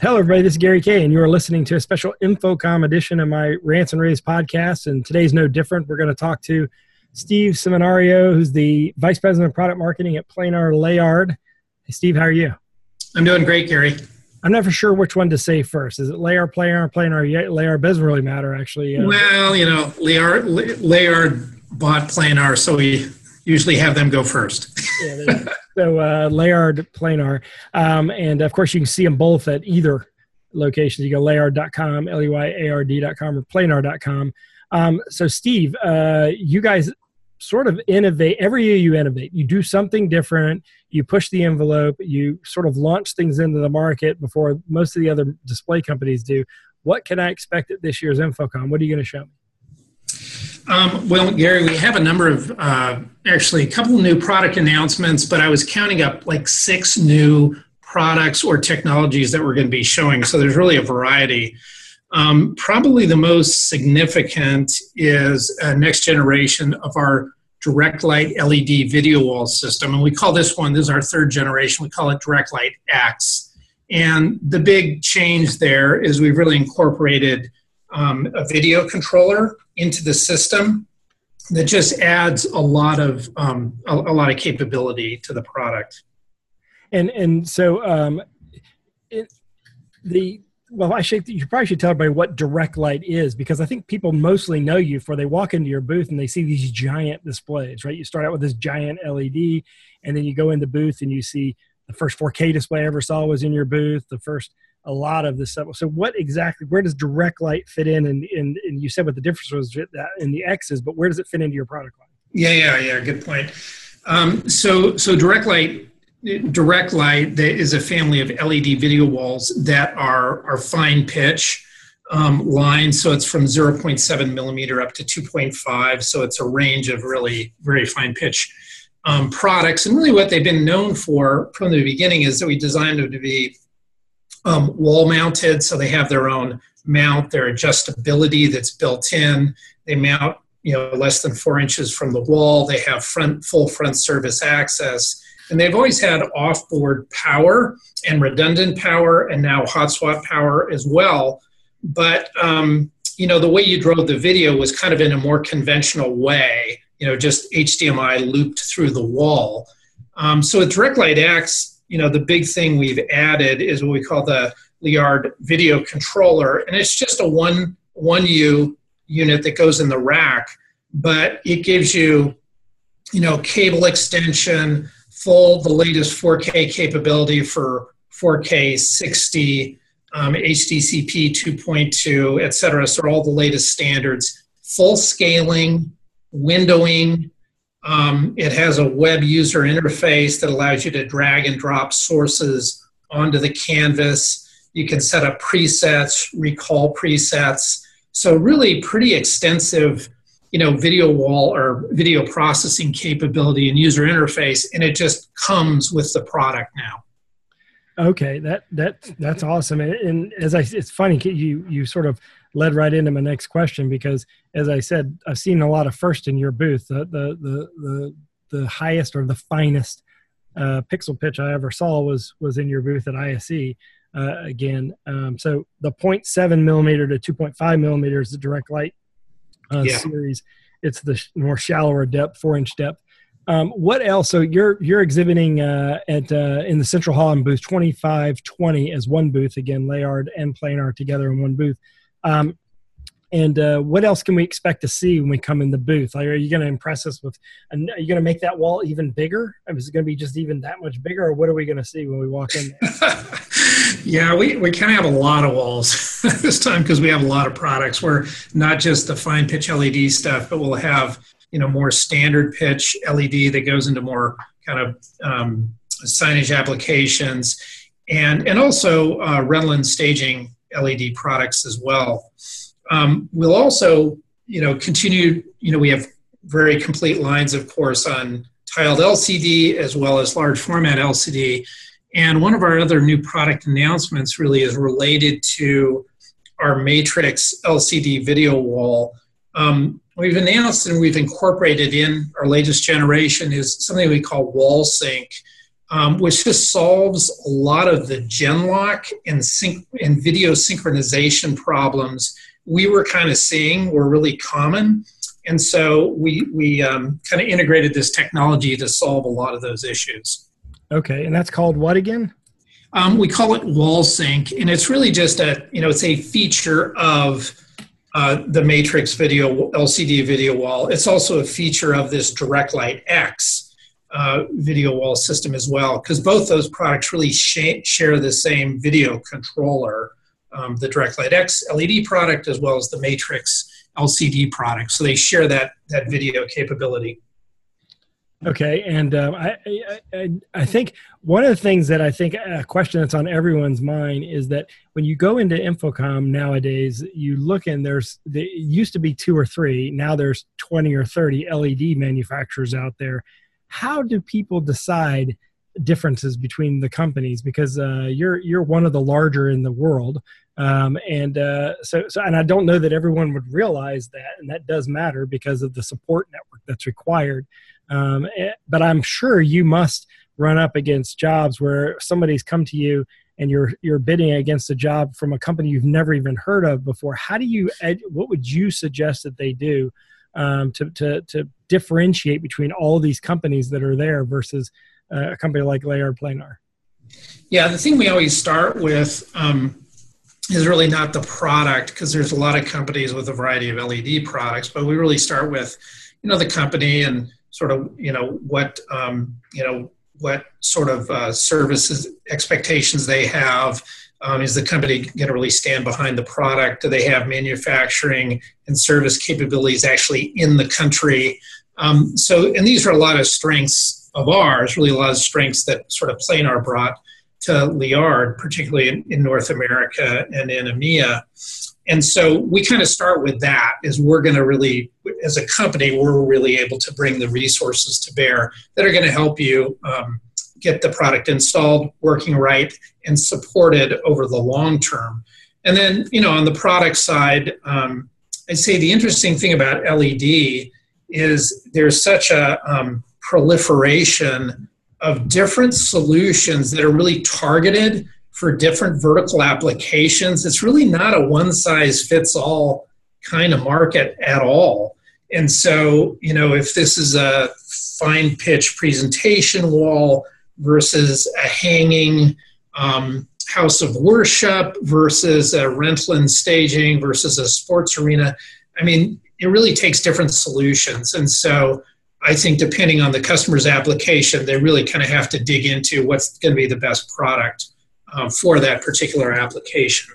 Hello, everybody. This is Gary Kayye, and you are listening to a special InfoComm edition of my Rants and Raves podcast. And today's no different. We're going to talk to Steve Seminario, who's the Vice President of Product Marketing at Planar Leyard. Hey, Steve, how are you? I'm doing great, Gary. I'm never sure which one to say first. Is it Leyard, Planar, Planar, Leyard? Doesn't really matter, actually. Uh, well, you know, Leyard, Leyard bought Planar, so we usually have them go first. yeah, so uh, Leyard Planar. Um, and of course, you can see them both at either location. You go leyard.com, L E Y A R D.com, or planar.com. Um, so, Steve, uh, you guys sort of innovate every year you innovate you do something different you push the envelope you sort of launch things into the market before most of the other display companies do what can i expect at this year's InfoComm what are you going to show me um, well, Gary, we have a number of uh, actually a couple new product announcements, but I was counting up like six new products or technologies that we're going to be showing. So there's really a variety. Um, probably the most significant is a next generation of our direct light LED video wall system. And we call this one, this is our third generation, we call it Direct Light X. And the big change there is we've really incorporated um, a video controller into the system that just adds a lot of um, a, a, lot of capability to the product. And and so um, it, the well, I should you probably should tell everybody what direct light is because I think people mostly know you for they walk into your booth and they see these giant displays, right? You start out with this giant LED, and then you go in the booth and you see the first 4K display I ever saw was in your booth. The first a lot of this stuff. So what exactly, where does direct light fit in? And, and, and you said what the difference was in the X's, but where does it fit into your product line? Yeah, yeah, yeah. Good point. Um, so, so direct light, direct light is a family of LED video walls that are, are fine pitch um, lines. So it's from 0.7 millimeter up to 2.5. So it's a range of really very fine pitch um, products. And really what they've been known for from the beginning is that we designed them to be um, wall mounted, so they have their own mount, their adjustability that's built in. They mount, you know, less than four inches from the wall. They have front full front service access, and they've always had off-board power and redundant power, and now hot swap power as well. But um, you know, the way you drove the video was kind of in a more conventional way. You know, just HDMI looped through the wall. Um, so with Direct Light X, you know, the big thing we've added is what we call the Leyard video controller, and it's just a one one U unit that goes in the rack, but it gives you, you know, cable extension, full the latest 4K capability for 4K 60, um, HDCP 2.2, et cetera. So all the latest standards, full scaling, windowing, um, it has a web user interface that allows you to drag and drop sources onto the canvas. You can set up presets, recall presets. So really pretty extensive, you know, video wall or video processing capability and user interface, and it just comes with the product now. Okay, that that that's awesome. And, and as I, it's funny you you sort of led right into my next question because, as I said, I've seen a lot of first in your booth. The the the the, the highest or the finest uh, pixel pitch I ever saw was was in your booth at ISE. Uh, again, um, so the 0.7 millimeter to 2.5 millimeters, the direct light uh, yeah. series. It's the more shallower depth, four inch depth. Um, what else? So you're you're exhibiting uh, at uh, in the Central Hall in booth 2520 as one booth again, Leyard and Planar together in one booth. Um, and uh, what else can we expect to see when we come in the booth? Are you going to impress us with? Are you going to make that wall even bigger? Is it going to be just even that much bigger, or what are we going to see when we walk in? yeah, we, we kind of have a lot of walls this time because we have a lot of products. We're not just the fine pitch LED stuff, but we'll have you know more standard pitch LED that goes into more kind of um, signage applications, and and also uh, rental staging LED products as well. Um, we'll also, you know, continue. You know, we have very complete lines, of course, on tiled LCD as well as large format LCD. And one of our other new product announcements really is related to our Matrix LCD video wall. Um, we've announced and we've incorporated in our latest generation is something we call wall sync. Um, which just solves a lot of the genlock and, sync- and video synchronization problems we were kind of seeing were really common. And so we, we um, kind of integrated this technology to solve a lot of those issues. Okay, and that's called what again? Um, we call it wall sync, and it's really just a you know it's a feature of uh, the Matrix video LCD video wall. It's also a feature of this Direct Light X uh, video wall system as well, because both those products really sh- share the same video controller, um, the DirectLight X LED product as well as the Matrix LCD product. So they share that that video capability. Okay, and um, I, I, I think one of the things that I think a question that's on everyone's mind is that when you go into InfoComm nowadays, you look and there's there used to be two or three, now there's twenty or thirty LED manufacturers out there. How do people decide differences between the companies? Because uh, you're you're one of the larger in the world, um, and uh, so so and I don't know that everyone would realize that, and that does matter because of the support network that's required. Um, eh, but I'm sure you must run up against jobs where somebody's come to you and you're you're bidding against a job from a company you've never even heard of before. How do you? What would you suggest that they do um, to to to differentiate between all these companies that are there versus uh, a company like Leyard Planar? Yeah, the thing we always start with um, is really not the product because there's a lot of companies with a variety of LED products, but we really start with you know the company and sort of you know what um, you know what sort of uh, services expectations they have. Um, is the company going to really stand behind the product? Do they have manufacturing and service capabilities actually in the country? Um, so, and these are a lot of strengths of ours, really a lot of strengths that sort of Planar brought to Leyard, particularly in, in North America and in EMEA. And so we kind of start with that is we're going to really, as a company, we're really able to bring the resources to bear that are going to help you um, get the product installed, working right, and supported over the long term. And then, you know, on the product side, um, I'd say the interesting thing about LED is there's such a um, proliferation of different solutions that are really targeted for different vertical applications. It's really not a one size fits all kind of market at all. And so, you know, if this is a fine pitch presentation wall versus a hanging um, house of worship versus a Rentland staging versus a sports arena, I mean, it really takes different solutions. And so, I think depending on the customer's application, they really kind of have to dig into what's going to be the best product um, for that particular application.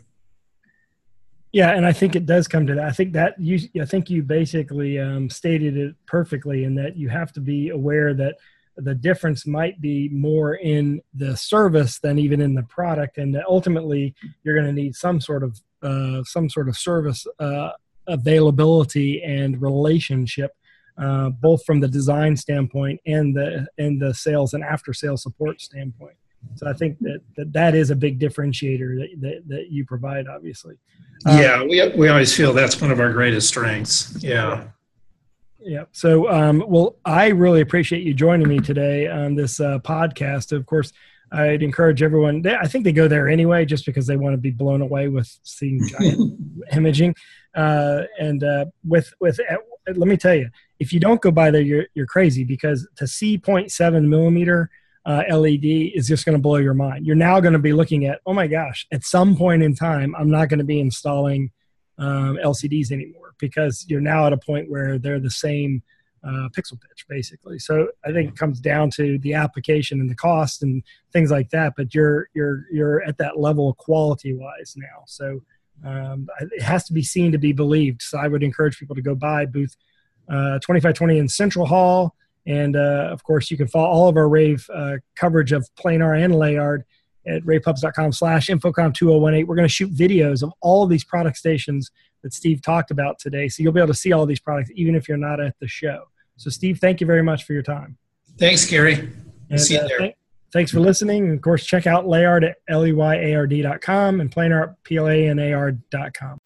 Yeah, and I think it does come to that. I think that you, I think you basically um, stated it perfectly in that you have to be aware that the difference might be more in the service than even in the product, and ultimately you're going to need some sort of uh, some sort of service uh, availability and relationship, uh, both from the design standpoint and the and the sales and after sales support standpoint. So I think that that, that is a big differentiator that, that, that you provide, obviously. Yeah, we, we always feel that's one of our greatest strengths. Yeah. Yeah. So, um, well, I really appreciate you joining me today on this uh, podcast. Of course, I'd encourage everyone. They, I think they go there anyway, just because they want to be blown away with seeing giant imaging. Uh, and uh, with with, uh, let me tell you, if you don't go by there, you're you're crazy because to see 0.7 millimeter uh, LED is just going to blow your mind. You're now going to be looking at, oh my gosh, at some point in time, I'm not going to be installing um, LCDs anymore because you're now at a point where they're the same uh, pixel pitch, basically. So I think it comes down to the application and the cost and things like that. But you're you're you're at that level quality wise now. So um, it has to be seen to be believed. So I would encourage people to go buy booth uh, 2520 in Central Hall. And uh, of course, you can follow all of our rave uh, coverage of planar and leyard at ravepubs.com slash infocomm2018. We're going to shoot videos of all of these product stations that Steve talked about today. So you'll be able to see all these products even if you're not at the show. So, Steve, thank you very much for your time. Thanks, Gary. And, see you uh, there. Th- thanks for listening. And of course, check out Leyard at leyard.com and planar at planar.com.